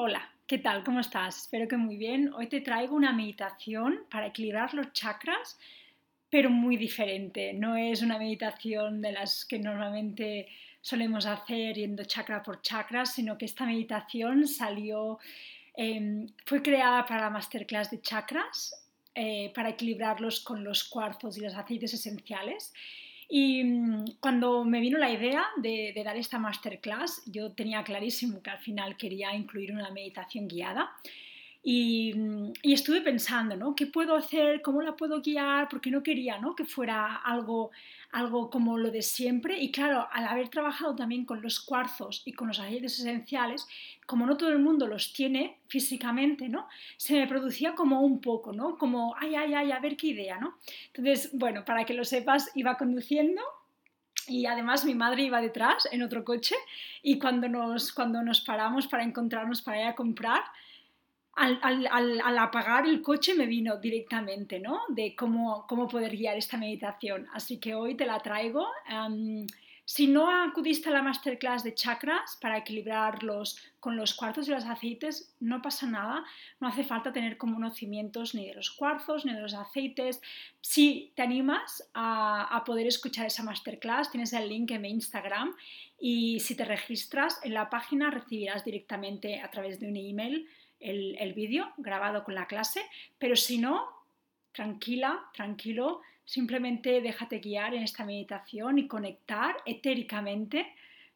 Hola, ¿qué tal? ¿Cómo estás? Espero que muy bien. Hoy te traigo una meditación para equilibrar los chakras, pero muy diferente. No es una meditación de las que normalmente solemos hacer yendo chakra por chakra, sino que esta meditación salió, em, fue creada para la masterclass de chakras, eh, para equilibrarlos con los cuarzos y los aceites esenciales. Y mm, cuando me vino la idea de, dar esta masterclass, yo tenía clarísimo que al final quería incluir una meditación guiada. Y, mm, y, estuve pensando, ¿no? ¿Qué puedo hacer? ¿Cómo la puedo guiar? Porque no quería, ¿no? Que fuera algo algo como lo de siempre. Y claro, al haber trabajado también con los cuarzos y con los aceites esenciales, como no todo el mundo los tiene físicamente, ¿no? Se me producía como un poco, ¿no? Como, ay, ay, ay, a ver qué idea, ¿no? Entonces, bueno, para que lo sepas, iba conduciendo y además mi madre iba detrás en otro coche y cuando nos, cuando nos paramos para encontrarnos para ir a comprar, al, apagar el coche me vino directamente, ¿no? De cómo, cómo poder guiar esta meditación. Así que hoy te la traigo. si no acudiste a la masterclass de chakras para equilibrarlos con los cuarzos y los aceites, no pasa nada. No hace falta tener conocimientos ni de los cuarzos ni de los aceites. Si te animas a poder escuchar esa masterclass, tienes el link en mi Instagram y si te registras en la página recibirás directamente a través de un email el, vídeo grabado con la clase, pero si no, tranquila, tranquilo, simplemente déjate guiar en esta meditación y conectar etéricamente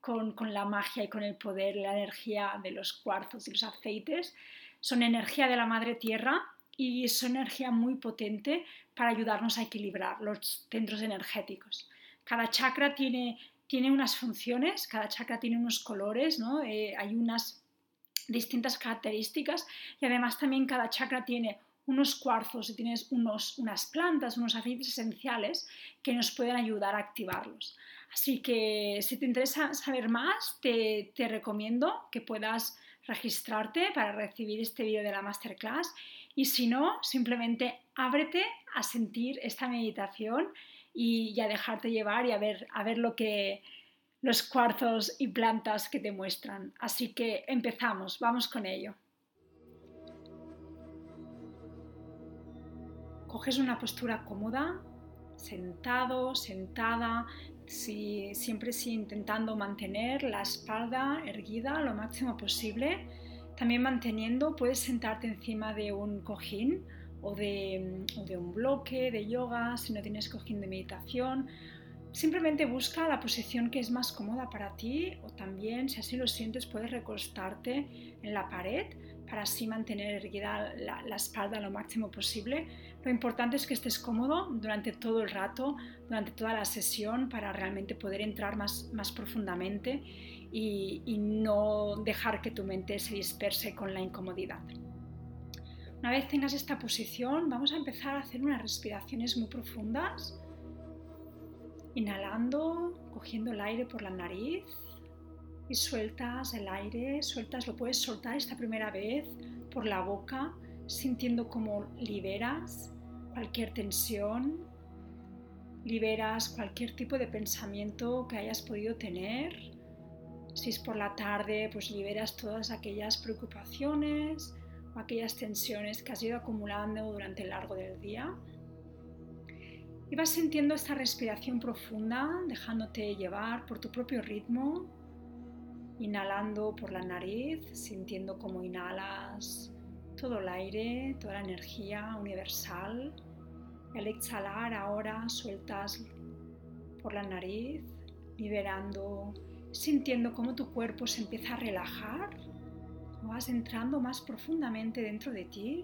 con, la magia y con el poder, la energía de los cuarzos y los aceites. Son energía de la madre tierra y son energía muy potente para ayudarnos a equilibrar los centros energéticos. Cada chakra tiene, tiene unas funciones, cada chakra tiene unos colores, ¿no? Eh, hay unas distintas características y además también cada chakra tiene unos cuarzos y tienes unos, unas plantas, unos aceites esenciales que nos pueden ayudar a activarlos. Así que si te interesa saber más, te, te recomiendo que puedas registrarte para recibir este vídeo de la masterclass y si no, simplemente ábrete a sentir esta meditación y, a dejarte llevar y a ver, a ver lo que, los cuarzos y plantas que te muestran. Así que empezamos, vamos con ello. Coges una postura cómoda, sentado, sentada, siempre sí intentando mantener la espalda erguida lo máximo posible. También manteniendo, puedes sentarte encima de un cojín o de, o de un bloque de yoga si no tienes cojín de meditación Simplemente busca la posición que es más cómoda para ti o también, si así lo sientes, puedes recostarte en la pared para así mantener erguida la, espalda lo máximo posible. Lo importante es que estés cómodo durante todo el rato, durante toda la sesión, para realmente poder entrar más, más profundamente y, y no dejar que tu mente se disperse con la incomodidad. Una vez tengas esta posición, vamos a empezar a hacer unas respiraciones muy profundas Inhalando, cogiendo el aire por la nariz y sueltas el aire, sueltas, lo puedes soltar esta primera vez por la boca, sintiendo cómo liberas cualquier tensión, liberas cualquier tipo de pensamiento que hayas podido tener. Si es por la tarde, pues liberas todas aquellas preocupaciones o aquellas tensiones que has ido acumulando durante el largo del día. Y vas sintiendo esta respiración profunda, dejándote llevar por tu propio ritmo, inhalando por la nariz, sintiendo cómo inhalas todo el aire, toda la energía universal. Al exhalar ahora sueltas por la nariz, liberando, sintiendo cómo tu cuerpo se empieza a relajar, vas entrando más profundamente dentro de ti.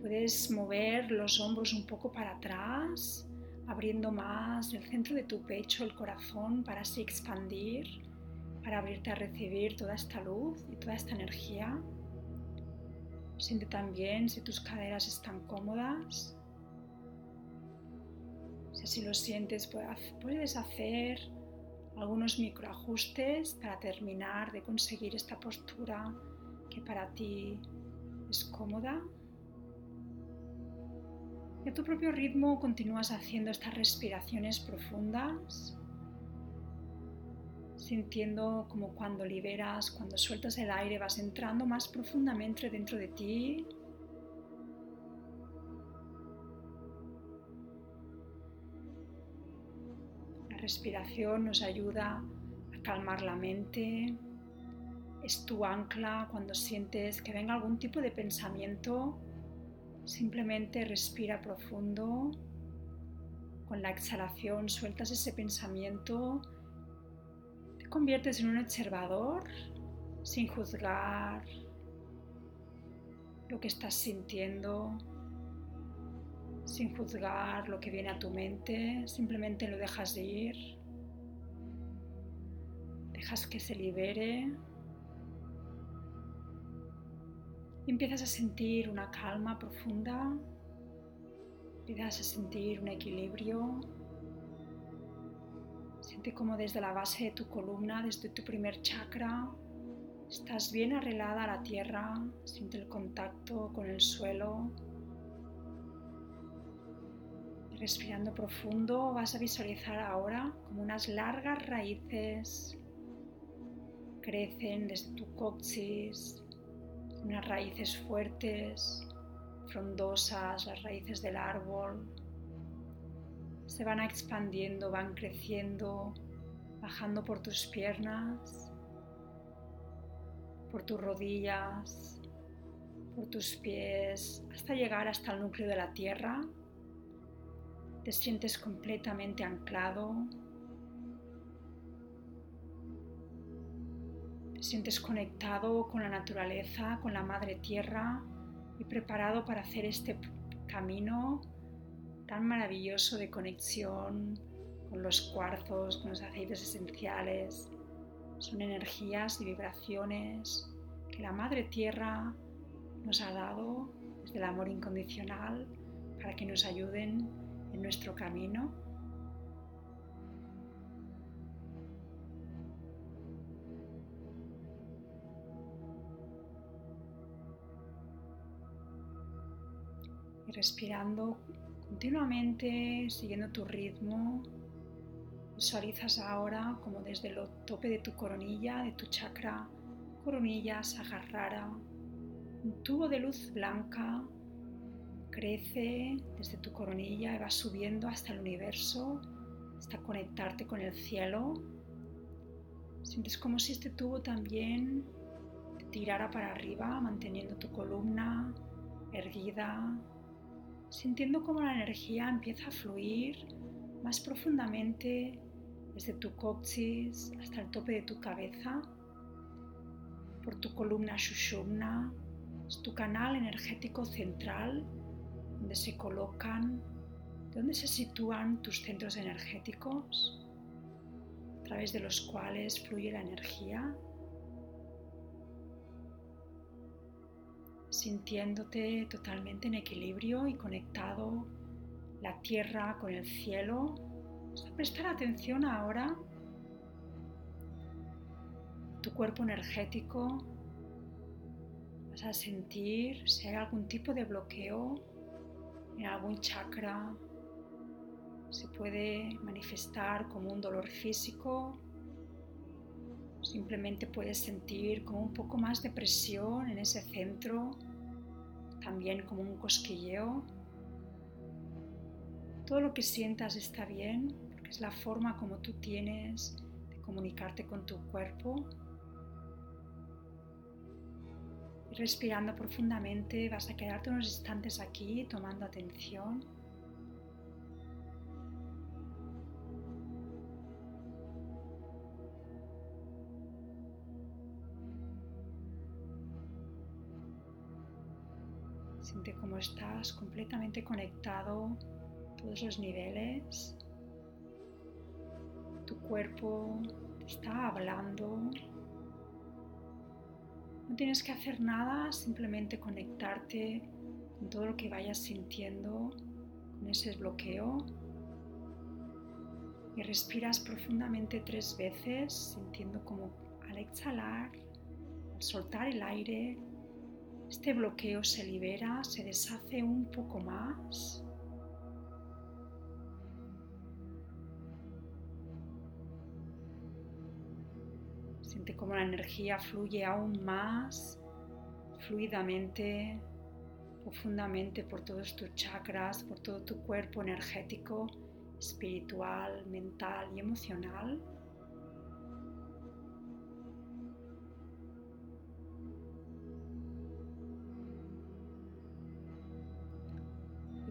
Puedes mover los hombros un poco para atrás, abriendo más el centro de tu pecho, el corazón, para así expandir, para abrirte a recibir toda esta luz y toda esta energía. Siente también si tus caderas están cómodas. Si así lo sientes, puedes hacer algunos microajustes para terminar de conseguir esta postura que para ti es cómoda. Y a tu propio ritmo continúas haciendo estas respiraciones profundas, sintiendo como cuando liberas, cuando sueltas el aire, vas entrando más profundamente dentro de ti. La respiración nos ayuda a calmar la mente. Es tu ancla cuando sientes que venga algún tipo de pensamiento. Simplemente respira profundo. Con la exhalación sueltas ese pensamiento. Conviertes en un observador sin juzgar lo que estás sintiendo, sin juzgar lo que viene a tu mente, simplemente lo dejas de ir, dejas que se libere empiezas a sentir una calma profunda, empiezas a sentir un equilibrio Siente como desde la base de tu columna, desde tu primer chakra, estás bien arreglada a la tierra, siente el contacto con el suelo. Respirando profundo vas a visualizar ahora como unas largas raíces crecen desde tu coxis, unas raíces fuertes, frondosas, las raíces del árbol, se van expandiendo, van creciendo, bajando por tus piernas, por tus rodillas, por tus pies, hasta llegar hasta el núcleo de la tierra. Te sientes completamente anclado. Te sientes conectado con la naturaleza, con la madre tierra y preparado para hacer este camino tan maravilloso de conexión con los cuarzos, con los aceites esenciales. Son energías y vibraciones que la Madre Tierra nos ha dado desde el amor incondicional para que nos ayuden en nuestro camino. Respirando Continuamente siguiendo tu ritmo, visualizas ahora como desde el tope de tu coronilla, de tu chakra, coronilla Sagarrara, un tubo de luz blanca crece desde tu coronilla y va subiendo hasta el universo, hasta conectarte con el cielo. Sientes como si este tubo también te tirara para arriba, manteniendo tu columna erguida, sintiendo cómo la energía empieza a fluir más profundamente desde tu coxis hasta el tope de tu cabeza, por tu columna Shushumna, es tu canal energético central donde se colocan, donde se sitúan tus centros energéticos, a través de los cuales fluye la energía sintiéndote totalmente en equilibrio y conectado la tierra con el cielo. Vas a prestar atención ahora tu cuerpo energético. Vas a sentir si hay algún tipo de bloqueo en algún chakra. Se puede manifestar como un dolor físico. Simplemente puedes sentir como un poco más de presión en ese centro también como un cosquilleo. Todo lo que sientas está bien, porque es la forma como tú tienes de comunicarte con tu cuerpo. Respirando profundamente vas a quedarte unos instantes aquí tomando atención. Estás completamente conectado todos los niveles. Tu cuerpo te está hablando. No tienes que hacer nada, simplemente conectarte con todo lo que vayas sintiendo, con ese bloqueo. Y respiras profundamente tres veces, sintiendo como al exhalar, al soltar el aire, este bloqueo se libera, se deshace un poco más. Siente cómo la energía fluye aún más fluidamente, profundamente por todos tus chakras, por todo tu cuerpo energético, espiritual, mental y emocional.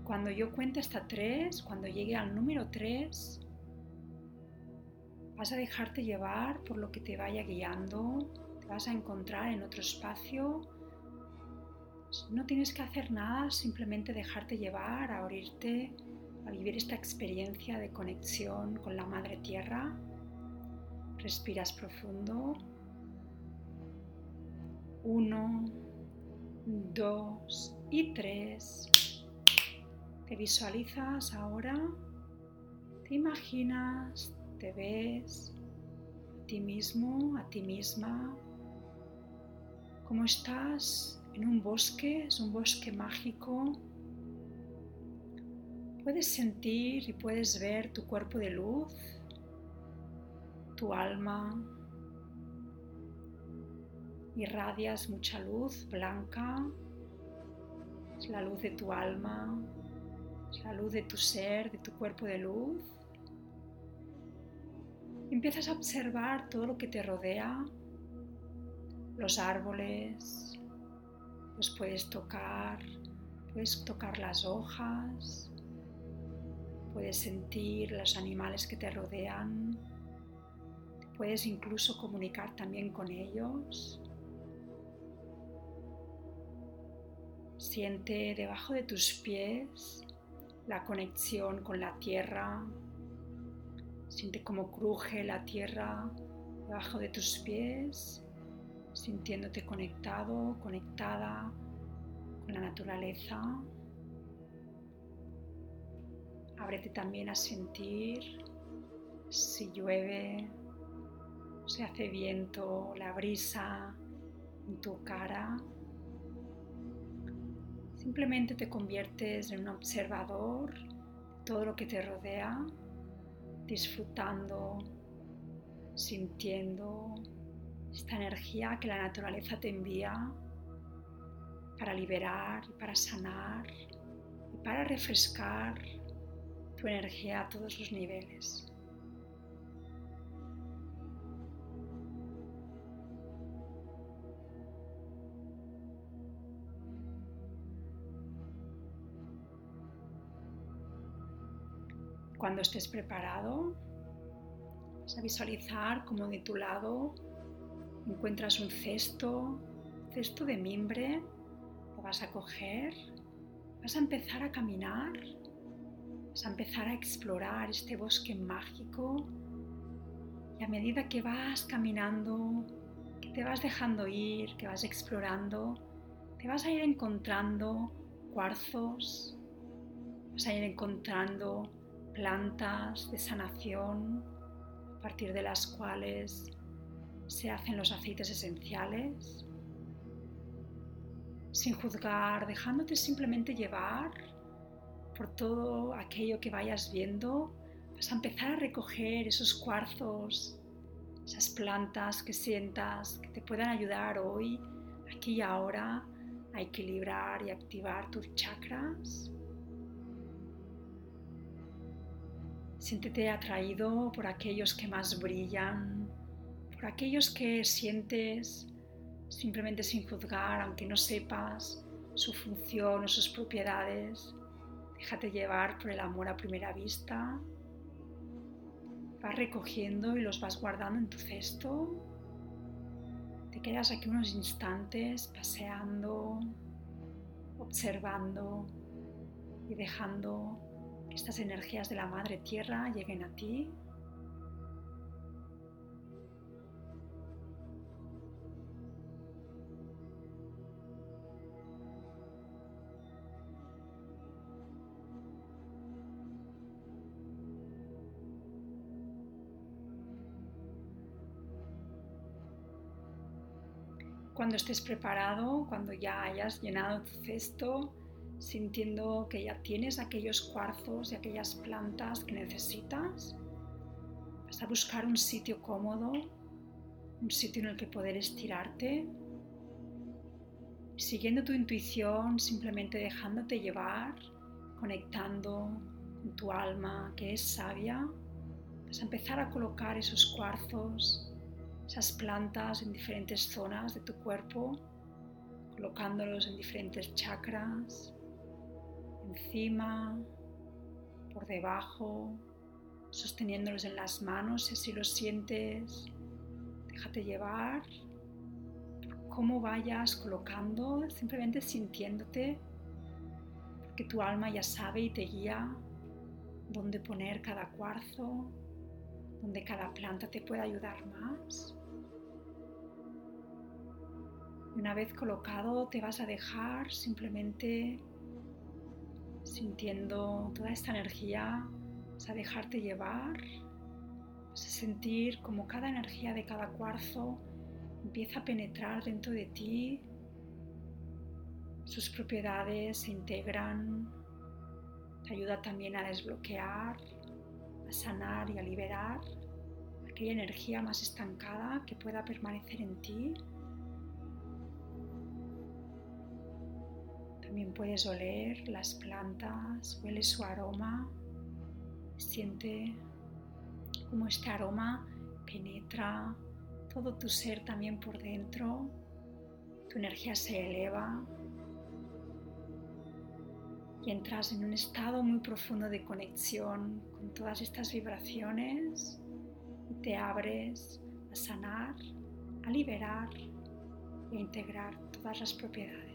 Cuando yo cuente hasta tres, cuando llegue al número tres, Vas a dejarte llevar por lo que te vaya guiando, te vas a encontrar en otro espacio. No tienes que hacer nada, simplemente dejarte llevar, a abrirte, a vivir esta experiencia de conexión con la Madre Tierra. Respiras profundo. Uno, dos y tres. Te visualizas ahora, te imaginas, te ves a ti mismo, a ti misma, como estás en un bosque, es un bosque mágico. Puedes sentir y puedes ver tu cuerpo de luz, tu alma. Irradias mucha luz blanca, es la luz de tu alma, la luz de tu ser, de tu cuerpo de luz. Empiezas a observar todo lo que te rodea, los árboles, los puedes tocar, puedes tocar las hojas, puedes sentir los animales que te rodean, puedes incluso comunicar también con ellos. Siente debajo de tus pies la conexión con la tierra, Siente cómo cruje la tierra debajo de tus pies, sintiéndote conectado, conectada con la naturaleza. Ábrete también a sentir si llueve, si hace viento, la brisa en tu cara. Simplemente te conviertes en un observador de todo lo que te rodea disfrutando, sintiendo esta energía que la naturaleza te envía para liberar para sanar y para refrescar tu energía a todos los niveles. Cuando estés preparado, vas a visualizar como de tu lado encuentras un cesto, cesto de mimbre, lo vas a coger, vas a empezar a caminar, vas a empezar a explorar este bosque mágico y a medida que vas caminando, que te vas dejando ir, que vas explorando, te vas a ir encontrando cuarzos, vas a ir encontrando plantas de sanación a partir de las cuales se hacen los aceites esenciales, sin juzgar, dejándote simplemente llevar por todo aquello que vayas viendo, vas a empezar a recoger esos cuarzos, esas plantas que sientas que te puedan ayudar hoy, aquí y ahora, a equilibrar y activar tus chakras Siéntete atraído por aquellos que más brillan, por aquellos que sientes simplemente sin juzgar, aunque no sepas su función o sus propiedades. Déjate llevar por el amor a primera vista. Vas recogiendo y los vas guardando en tu cesto. Te quedas aquí unos instantes paseando, observando y dejando estas energías de la Madre Tierra lleguen a ti. Cuando estés preparado, cuando ya hayas llenado tu cesto, sintiendo que ya tienes aquellos cuarzos y aquellas plantas que necesitas. Vas a buscar un sitio cómodo un sitio en el que poder estirarte, siguiendo tu intuición, simplemente dejándote llevar, conectando con tu alma que es sabia, vas a empezar a colocar esos cuarzos, esas plantas en diferentes zonas de tu cuerpo, colocándolos en diferentes chakras, encima, por debajo, sosteniéndolos en las manos si así lo sientes. Déjate llevar cómo vayas colocando, simplemente sintiéndote, porque tu alma ya sabe y te guía dónde poner cada cuarzo, dónde cada planta te puede ayudar más. Una vez colocado te vas a dejar simplemente sintiendo toda esta energía, vas a dejarte llevar, vas a sentir como cada energía de cada cuarzo empieza a penetrar dentro de ti, sus propiedades se integran, te ayuda también a desbloquear, a sanar y a liberar aquella energía más estancada que pueda permanecer en ti. También puedes oler las plantas, huele su aroma, siente cómo este aroma penetra todo tu ser también por dentro, tu energía se eleva y entras en un estado muy profundo de conexión con todas estas vibraciones y te abres a sanar, a liberar e integrar todas las propiedades.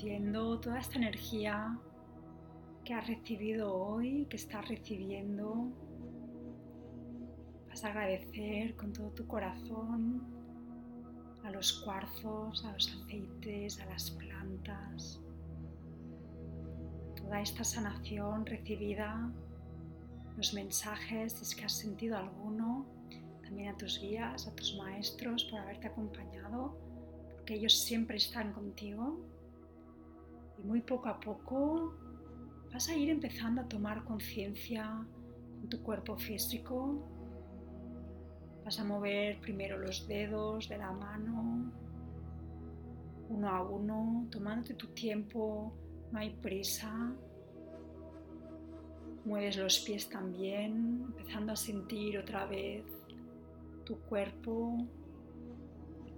Sintiendo toda esta energía que has recibido hoy, que estás recibiendo. Vas a agradecer con todo tu corazón a los cuarzos, a los aceites, a las plantas. Toda esta sanación recibida, los mensajes, si es que has sentido alguno, también a tus guías, a tus maestros por haberte acompañado, porque ellos siempre están contigo y muy poco a poco vas a ir empezando a tomar conciencia con tu cuerpo físico. Vas a mover primero los dedos de la mano, uno a uno, tomándote tu tiempo, no hay prisa. Mueves los pies también, empezando a sentir otra vez tu cuerpo,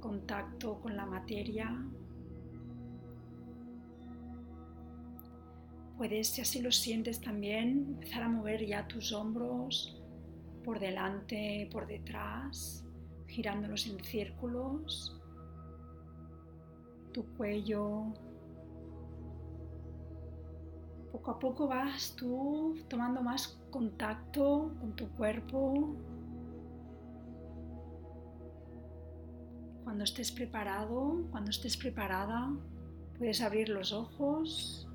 contacto con la materia. Puedes, si así lo sientes también, empezar a mover ya tus hombros por delante, por detrás, girándolos en círculos, tu cuello. Poco a poco vas tú tomando más contacto con tu cuerpo. Cuando estés preparado, cuando estés preparada, puedes abrir los ojos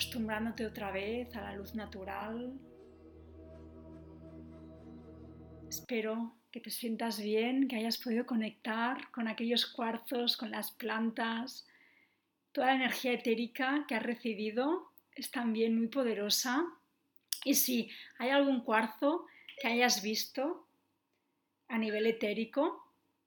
acostumbrándote otra vez a la luz natural. Espero que te sientas bien, que hayas podido conectar con aquellos cuarzos, con las plantas. Toda la energía etérica que has recibido es también muy poderosa. Y si hay algún cuarzo que hayas visto a nivel etérico,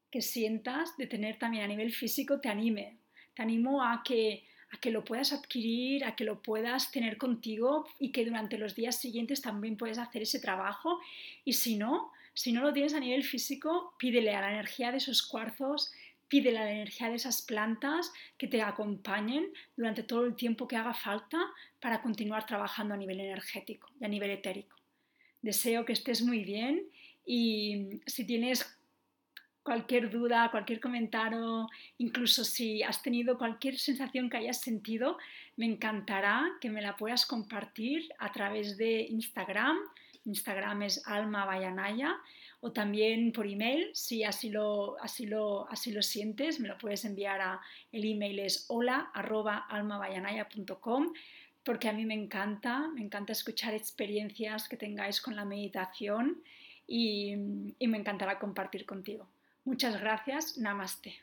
que sientas de tener también a nivel físico, te anime. Te animo a que a que lo puedas adquirir, a que lo puedas tener contigo y que durante los días siguientes también puedes hacer ese trabajo. Y si no, si no lo tienes a nivel físico, pídele a la energía de esos cuarzos, pídele a la energía de esas plantas que te acompañen durante todo el tiempo que haga falta para continuar trabajando a nivel energético y a nivel etérico. Deseo que estés muy bien y si tienes cualquier duda, cualquier comentario, incluso si has tenido cualquier sensación que hayas sentido, me encantará que me la puedas compartir a través de Instagram. Instagram es Alma o también por email, si así lo, así lo, así lo sientes, me lo puedes enviar a el email es hola porque a mí me encanta, me encanta escuchar experiencias que tengáis con la meditación y me encantará compartir contigo. Muchas gracias. Namaste.